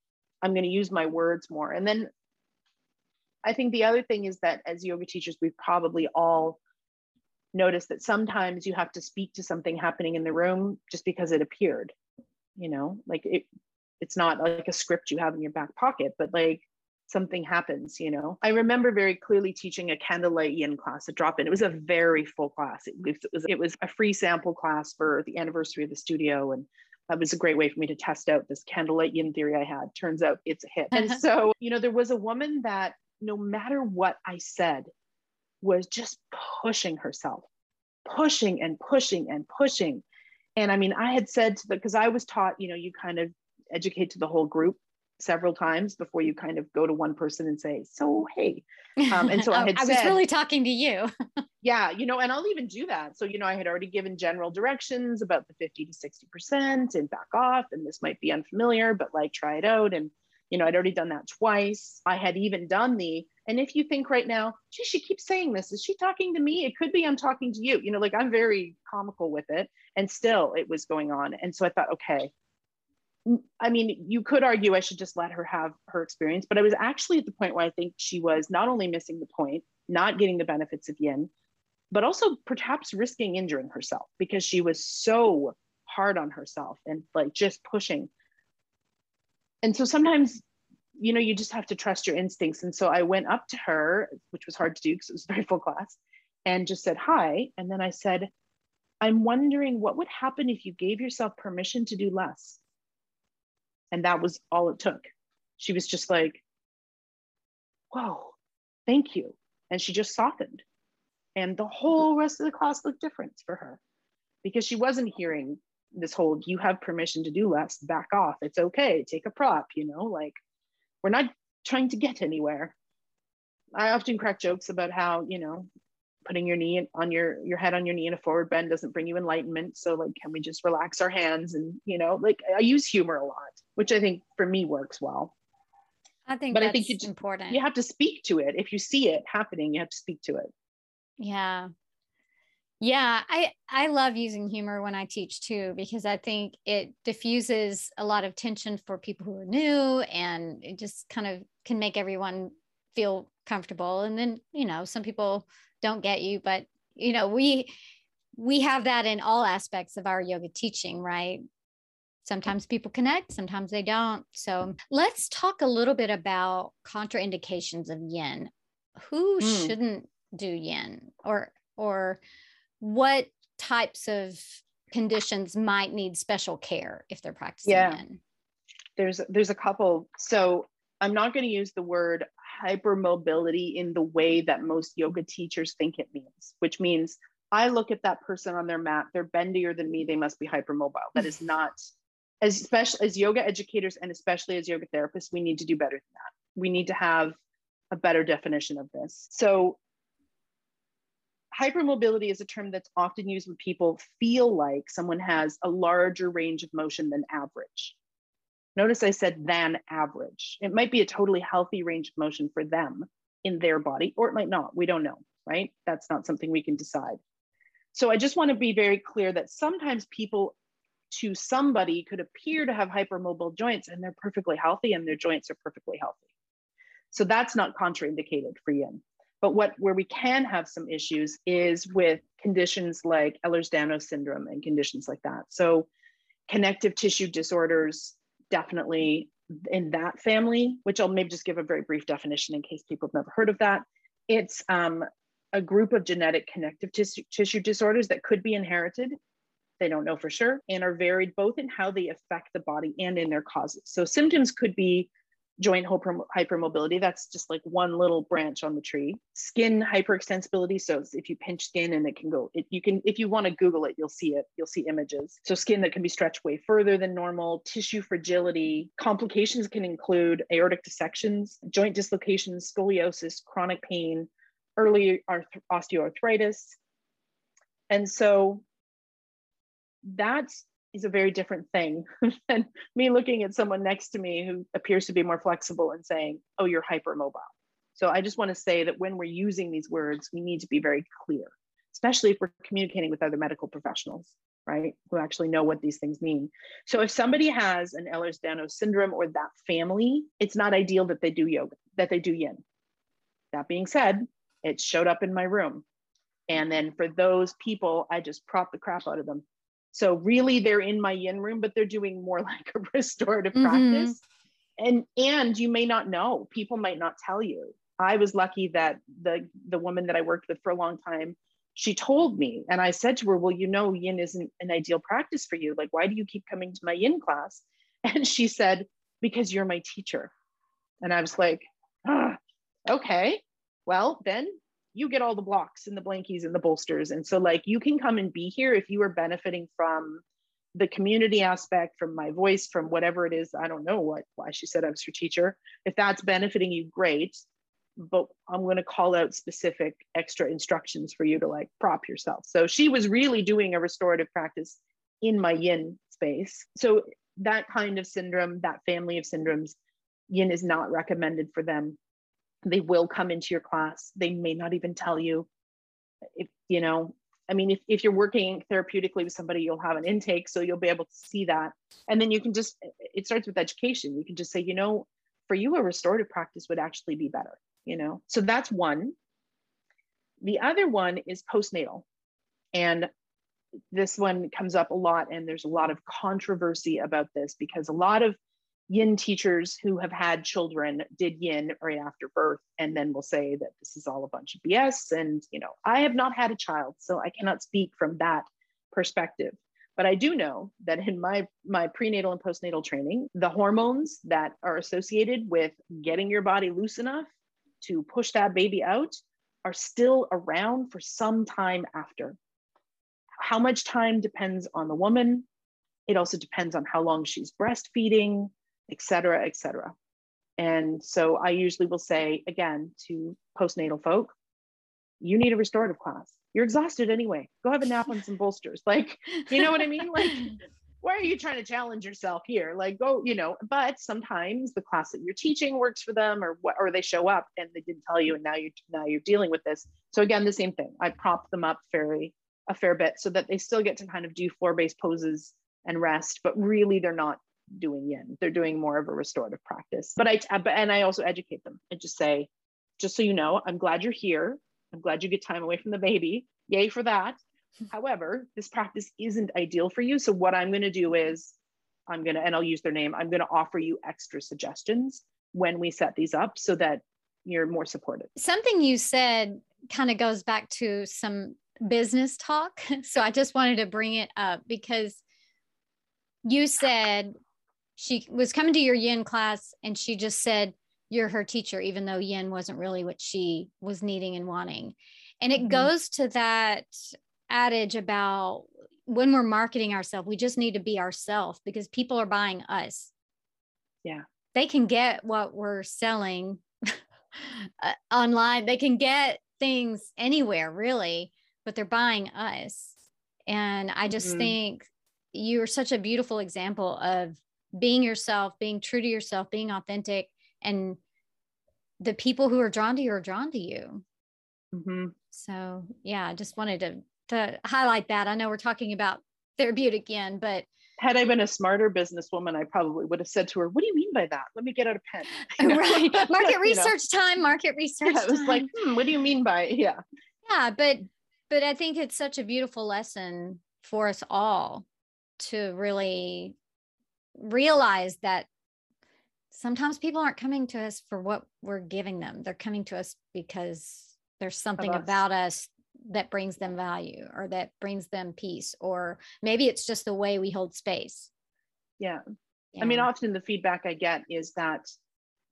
I'm going to use my words more. And then I think the other thing is that as yoga teachers, we've probably all noticed that sometimes you have to speak to something happening in the room just because it appeared, you know, like it, it's not like a script you have in your back pocket, but like something happens, you know. I remember very clearly teaching a candlelight yin class, a drop in. It was a very full class. It it was, it was a free sample class for the anniversary of the studio. And that was a great way for me to test out this candlelight yin theory I had. Turns out it's a hit. And so, you know, there was a woman that no matter what I said, was just pushing herself, pushing and pushing and pushing. And I mean, I had said to the, because I was taught, you know, you kind of educate to the whole group. Several times before you kind of go to one person and say, "So hey," um, and so I had I said, was really talking to you. yeah, you know, and I'll even do that. So you know, I had already given general directions about the fifty to sixty percent and back off, and this might be unfamiliar, but like try it out, and you know, I'd already done that twice. I had even done the, and if you think right now, gee, she keeps saying this, is she talking to me? It could be I'm talking to you. You know, like I'm very comical with it, and still it was going on, and so I thought, okay, I mean, you could argue I should just let her have her experience, but I was actually at the point where I think she was not only missing the point, not getting the benefits of yin, but also perhaps risking injuring herself because she was so hard on herself and like just pushing. And so sometimes, you know, you just have to trust your instincts. And so I went up to her, which was hard to do because it was very full class, and just said, Hi. And then I said, I'm wondering what would happen if you gave yourself permission to do less and that was all it took. She was just like, whoa, thank you. And she just softened. And the whole rest of the class looked different for her because she wasn't hearing this whole, you have permission to do less, back off. It's okay, take a prop, you know, like we're not trying to get anywhere. I often crack jokes about how, you know, putting your knee on your your head on your knee in a forward bend doesn't bring you enlightenment so like can we just relax our hands and you know like i use humor a lot which i think for me works well I think but i think just, important. you have to speak to it if you see it happening you have to speak to it Yeah. Yeah, I I love using humor when I teach too because I think it diffuses a lot of tension for people who are new and it just kind of can make everyone feel comfortable and then, you know, some people don't get you but you know, we we have that in all aspects of our yoga teaching, right? Sometimes people connect, sometimes they don't. So, let's talk a little bit about contraindications of yin. Who Mm. shouldn't do yin or or what types of conditions might need special care if they're practicing Yeah. yin? there's there's a couple so i'm not going to use the word hypermobility in the way that most yoga teachers think it means which means i look at that person on their mat they're bendier than me they must be hypermobile that is not as special as yoga educators and especially as yoga therapists we need to do better than that we need to have a better definition of this so hypermobility is a term that's often used when people feel like someone has a larger range of motion than average Notice I said than average. It might be a totally healthy range of motion for them in their body, or it might not. We don't know, right? That's not something we can decide. So I just want to be very clear that sometimes people to somebody could appear to have hypermobile joints and they're perfectly healthy and their joints are perfectly healthy. So that's not contraindicated for yin. But what where we can have some issues is with conditions like Ehlers-Danlos syndrome and conditions like that. So connective tissue disorders, definitely in that family, which I'll maybe just give a very brief definition in case people have never heard of that. It's um, a group of genetic connective tissue, tissue disorders that could be inherited. They don't know for sure and are varied both in how they affect the body and in their causes. So symptoms could be joint hypermobility. That's just like one little branch on the tree. Skin hyperextensibility. So if you pinch skin and it can go, it, you can, if you want to Google it, you'll see it. You'll see images. So skin that can be stretched way further than normal, tissue fragility. Complications can include aortic dissections, joint dislocations, scoliosis, chronic pain, early arth- osteoarthritis. And so that's is a very different thing than me looking at someone next to me who appears to be more flexible and saying, oh, you're hypermobile. So I just want to say that when we're using these words, we need to be very clear, especially if we're communicating with other medical professionals, right? Who actually know what these things mean. So if somebody has an Ehlers-Danlos syndrome or that family, it's not ideal that they do yoga, that they do yin. That being said, it showed up in my room. And then for those people, I just prop the crap out of them so really they're in my yin room, but they're doing more like a restorative Mhm. practice. And and you may not know. People might not tell you. I was lucky that the the woman that I worked with for a long time, she told me, and I said to her, "Well, you know, yin isn't an ideal practice for you. Like, why do you keep coming to my yin class?" And she said, "Because you're my teacher." And I was like, ah, "Okay, well then you get all the blocks and the blankies and the bolsters. And so like you can come and be here if you are benefiting from the community aspect, from my voice, from whatever it is. I don't know what why she said I was her teacher. If that's benefiting you, great. But I'm going to call out specific extra instructions for you to like prop yourself. So she was really doing a restorative practice in my yin space. So that kind of syndrome, that family of syndromes, yin is not recommended for them. They will come into your class. They may not even tell you if you know I mean, if, if you're working therapeutically with somebody, you'll have an intake, so you'll be able to see that. And then you can just, it starts with education. You can just say, you know, for you, a restorative practice would actually be better, you know? So that's one. The other one is postnatal. And this one comes up a lot, and there's a lot of controversy about this because a lot of yin teachers who have had children did yin right after birth and then will say that this is all a bunch of bs and you know i have not had a child so i cannot speak from that perspective. But i do know that in my my prenatal and postnatal training the hormones that are associated with getting your body loose enough to push that baby out are still around for some time after. How much time depends on the woman. It also depends on how long she's breastfeeding et cetera, et cetera. And so I usually will say again to postnatal folk, you need a restorative class. You're exhausted anyway. Go have a nap on some bolsters. Like, you know what I mean? Like, why are you trying to challenge yourself here? Like, go, you know, but sometimes the class that you're teaching works for them or what, or they show up and they didn't tell you and now you now you're dealing with this. So again, the same thing. I prop them up very a fair bit so that they still get to kind of do floor-based poses and rest, but really they're not doing yin. They're doing more of a restorative practice. But I and I also educate them and just say, just so you know, I'm glad you're here. I'm glad you get time away from the baby. Yay for that. However, this practice isn't ideal for you. So what I'm going to do is I'm going to and I'll use their name. I'm going to offer you extra suggestions when we set these up so that you're more supported. Something you said kind of goes back to some business talk. So I just wanted to bring it up because you said she was coming to your yin class and she just said you're her teacher even though yin wasn't really what she was needing and wanting. And it mm-hmm. goes to that adage about when we're marketing ourselves we just need to be ourselves because people are buying us. Yeah. They can get what we're selling uh, online. They can get things anywhere really but they're buying us. And i just mm-hmm. think you're such a beautiful example of being yourself, being true to yourself, being authentic, and the people who are drawn to you are drawn to you. Mm-hmm. So yeah, I just wanted to to highlight that. I know we're talking about therapeutic again, but had I been a smarter businesswoman, I probably would have said to her, "What do you mean by that? Let me get out a pen." right, market research know? time. Market research. Yeah, it was time. like, hmm, "What do you mean by yeah?" Yeah, but but I think it's such a beautiful lesson for us all to really realize that sometimes people aren't coming to us for what we're giving them. They're coming to us because there's something us. about us that brings them value or that brings them peace, or maybe it's just the way we hold space. Yeah. yeah. I mean, often the feedback I get is that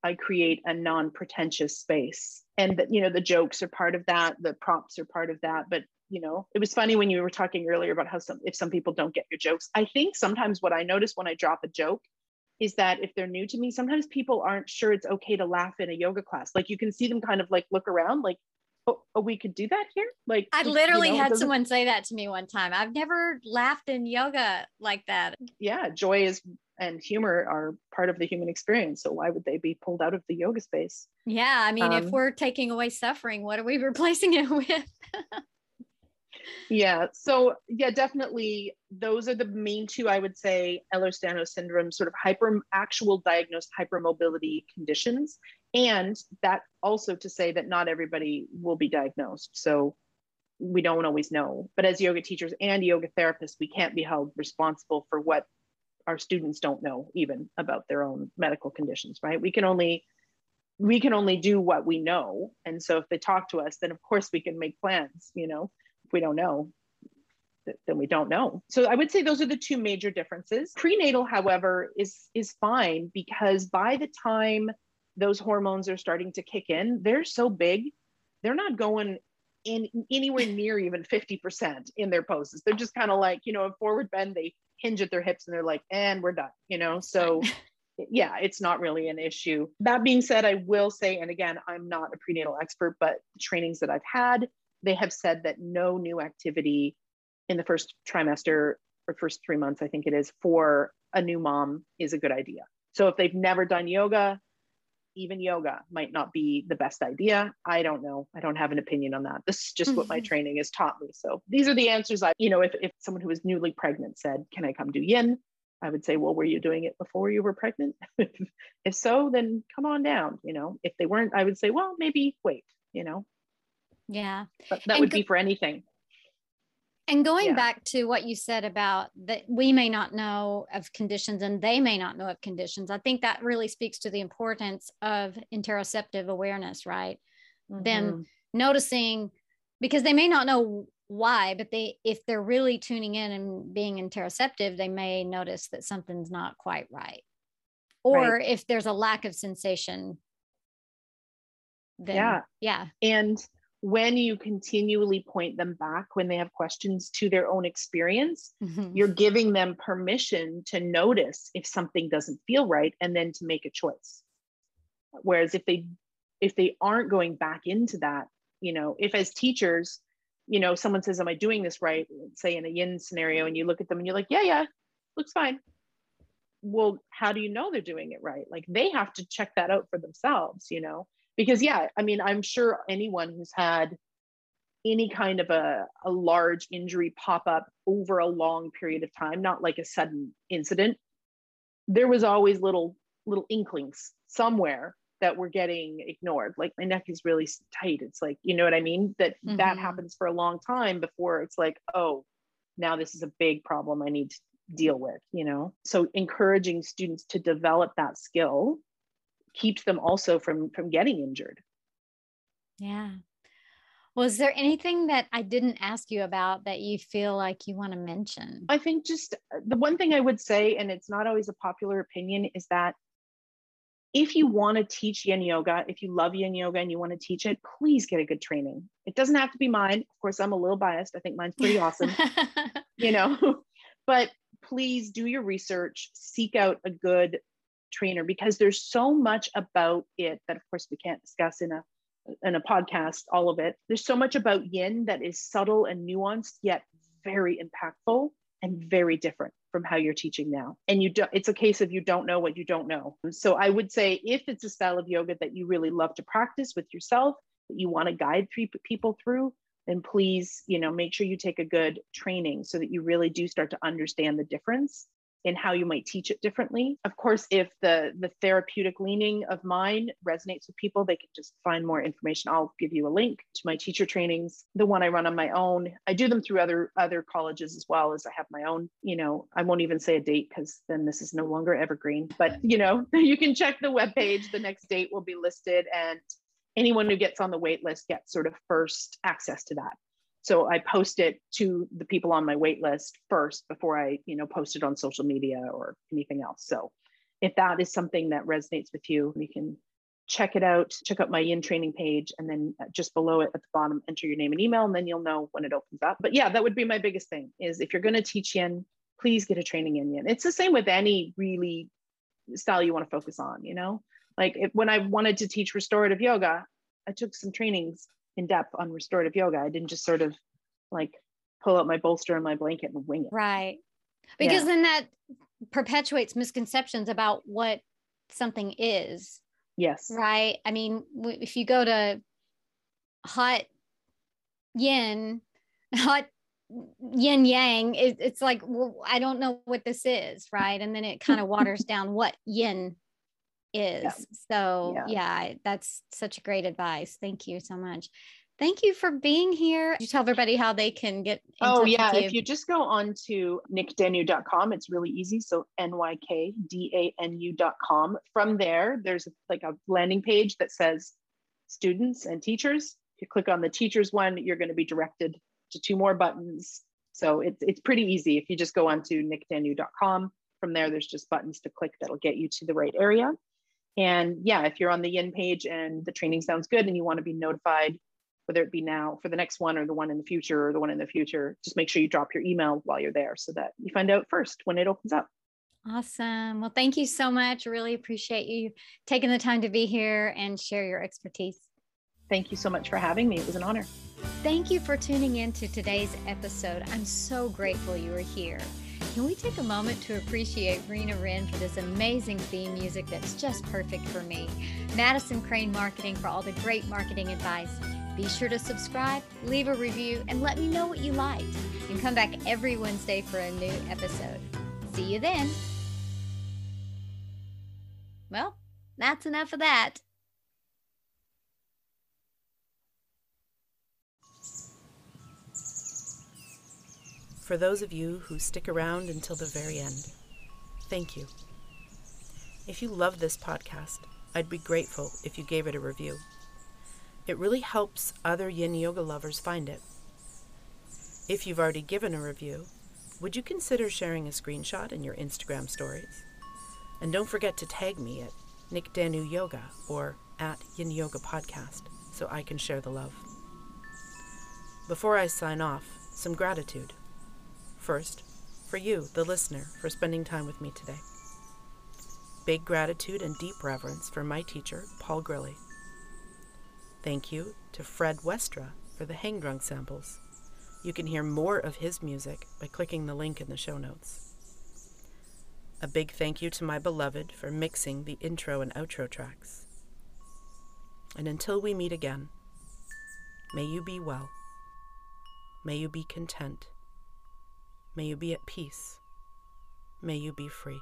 I create a non-pretentious space. And that, you know, the jokes are part of that, the props are part of that. But you know it was funny when you were talking earlier about how some if some people don't get your jokes. I think sometimes what i notice when i drop a joke is that if they're new to me sometimes people aren't sure it's okay to laugh in a yoga class. Like you can see them kind of like look around like oh, oh we could do that here? Like i literally you know, had someone say that to me one time. I've never laughed in yoga like that. Yeah joy is and humor are part of the human experience so why would they be pulled out of the yoga space? Yeah i mean um, if we're taking away suffering what are we replacing it with yeah. So yeah, definitely those are the main two I would say Ehlers-Danlos syndrome, sort of hyper actual diagnosed hypermobility conditions. And that also to say that not everybody will be diagnosed. So we don't always know. But as yoga teachers and yoga therapists, we can't be held responsible for what our students don't know even about their own medical conditions, right? We can only we can only do what we know. And so if they talk to us, then of course we can make plans, you know if we don't know, then we don't know. So I would say those are the two major differences. Prenatal, however, is is fine because by the time those hormones are starting to kick in, they're so big, they're not going in anywhere near even 50% in their poses. They're just kind of like, you know, a forward bend, they hinge at their hips and they're like, and we're done, you know? So yeah, it's not really an issue. That being said, I will say, and again, I'm not a prenatal expert, but the trainings that I've had, they have said that no new activity in the first trimester or first three months, I think it is, for a new mom is a good idea. So if they've never done yoga, even yoga might not be the best idea. I don't know. I don't have an opinion on that. This is just mm-hmm. what my mm-hmm. training has taught me. So these are the answers I, you know, if, if someone who is newly pregnant said, Can I come do yin? I would say, Well, were you doing it before you were pregnant? if so, then come on down. You know, if they weren't, I would say, Well, maybe wait, you know. Yeah. But that and would go- be for anything. And going yeah. back to what you said about that we may not know of conditions and they may not know of conditions, I think that really speaks to the importance of interoceptive awareness, right? Mm-hmm. Then noticing because they may not know why, but they if they're really tuning in and being interoceptive, they may notice that something's not quite right. Or right. if there's a lack of sensation, then yeah. Yeah. And when you continually point them back when they have questions to their own experience, mm-hmm. you're giving them permission to notice if something doesn't feel right and then to make a choice. Whereas if they if they aren't going back into that, you know, if as teachers, you know, someone says, Am I doing this right? Say in a yin scenario, and you look at them and you're like, Yeah, yeah, looks fine. Well, how do you know they're doing it right? Like they have to check that out for themselves, you know because yeah i mean i'm sure anyone who's had any kind of a, a large injury pop up over a long period of time not like a sudden incident there was always little little inklings somewhere that were getting ignored. Like my neck is really tight. It's like you know what i mean? That mm-hmm. that happens for a long time before it's like oh now this is a big problem i need to deal with you know? So encouraging students to develop that skill keeps them also from from getting injured. Yeah. Was there anything that i didn't ask you about that you feel like you want to mention? I think just uh, the one thing i would say and it's not always a popular opinion is that if you want to teach yin yoga if you love yin yoga and you want to teach it please get a good training. It doesn't have to be mine. Of course i'm a little biased. I think mine's pretty awesome you know? But please do your research. Seek out a good trainer because there's so much about it that of course we can't discuss in a in a podcast all of it. There's so much about yin that is subtle and nuanced yet very impactful and very different from how you're teaching now. And you don't it's a case of you don't know what you don't know. So i would say if it's a style of yoga that you really love to practice with yourself that you want to guide people through then please you know make sure you take a good training so that you really do start to understand the difference in how you might teach it differently. Of course, if the the therapeutic leaning of mine resonates with people, they can just find more information. I'll give you a link to my teacher trainings, the one I run on my own. I do them through other other colleges as well as I have my own. You know, I won't even say a date because then this is no longer evergreen. But you know, you can check the web page. The next date will be listed, and anyone who gets on the wait list gets sort of first access to that. So I post it to the people on my wait list first before I, you know, post it on social media or anything else. So if that is something that resonates with you, you can check it out, check out my yin training page, and then uh, just below it at the bottom, enter your name and email, and then you'll know when it opens up. But yeah, that would be my biggest thing is if you're going to teach yin, please get a training in yin. It's the same with any really style you want to focus on, you know? Like when I wanted to teach restorative yoga, I took some trainings in depth on restorative yoga. I didn't just sort of like pull out my bolster and my blanket and wing it. Right. Because yeah. then that perpetuates misconceptions about what something is. Yes. Right. I mean, if you go to hot yin, hot yin yang, it, it's like, well, I don't know what this is. Right. And then it kind of waters down what yin is. Yeah. So, yeah. yeah, that's such a great advice. Thank you so much. Thank you for being here. you tell everybody how they can get Oh yeah, you? if you just go on to nykdanu.com, it's really easy. So N-Y-K-D-A-N-U.com. From there, there's like a landing page that says students and teachers. If you click on the teachers one, you're going to be directed to two more buttons. So it's it's pretty easy. If you just go on to nykdanu.com, from there, there's just buttons to click that'll get you to the right area. And yeah, if you're on the yin page and the training sounds good and you want to be notified whether it be now for the next one or the one in the future or the one in the future, just make sure you drop your email while you're there so that you find out first when it opens up. Awesome. Well, thank you so much. Really appreciate you taking the time to be here and share your expertise. Thank you so much for having me. It was an honor. Thank you for tuning in to today's episode. I'm so grateful you are here. Can we take a moment to appreciate Rena Wren for this amazing theme music that's just perfect for me? Madison Crane Marketing for all the great marketing advice. Be sure to subscribe, leave a review, and let me know what you liked. And come back every Wednesday for a new episode. See you then. Well, that's enough of that. For those of you who stick around until the very end, thank you. If you love this podcast, I'd be grateful if you gave it a review. It really helps other yin yoga lovers find it. If you've already given a review, would you consider sharing a screenshot in your Instagram stories? And don't forget to tag me at Nyk Danu Yoga or at Yin Yoga Podcast so I can share the love. Before I sign off, some gratitude. First, for you, the listener, for spending time with me today. Big gratitude and deep reverence for my teacher, Paul Grilley. Thank you to Fred Westra for the hang drum samples. You can hear more of his music by clicking the link in the show notes. A big thank you to my beloved for mixing the intro and outro tracks. And until we meet again, may you be well. May you be content. May you be at peace. May you be free.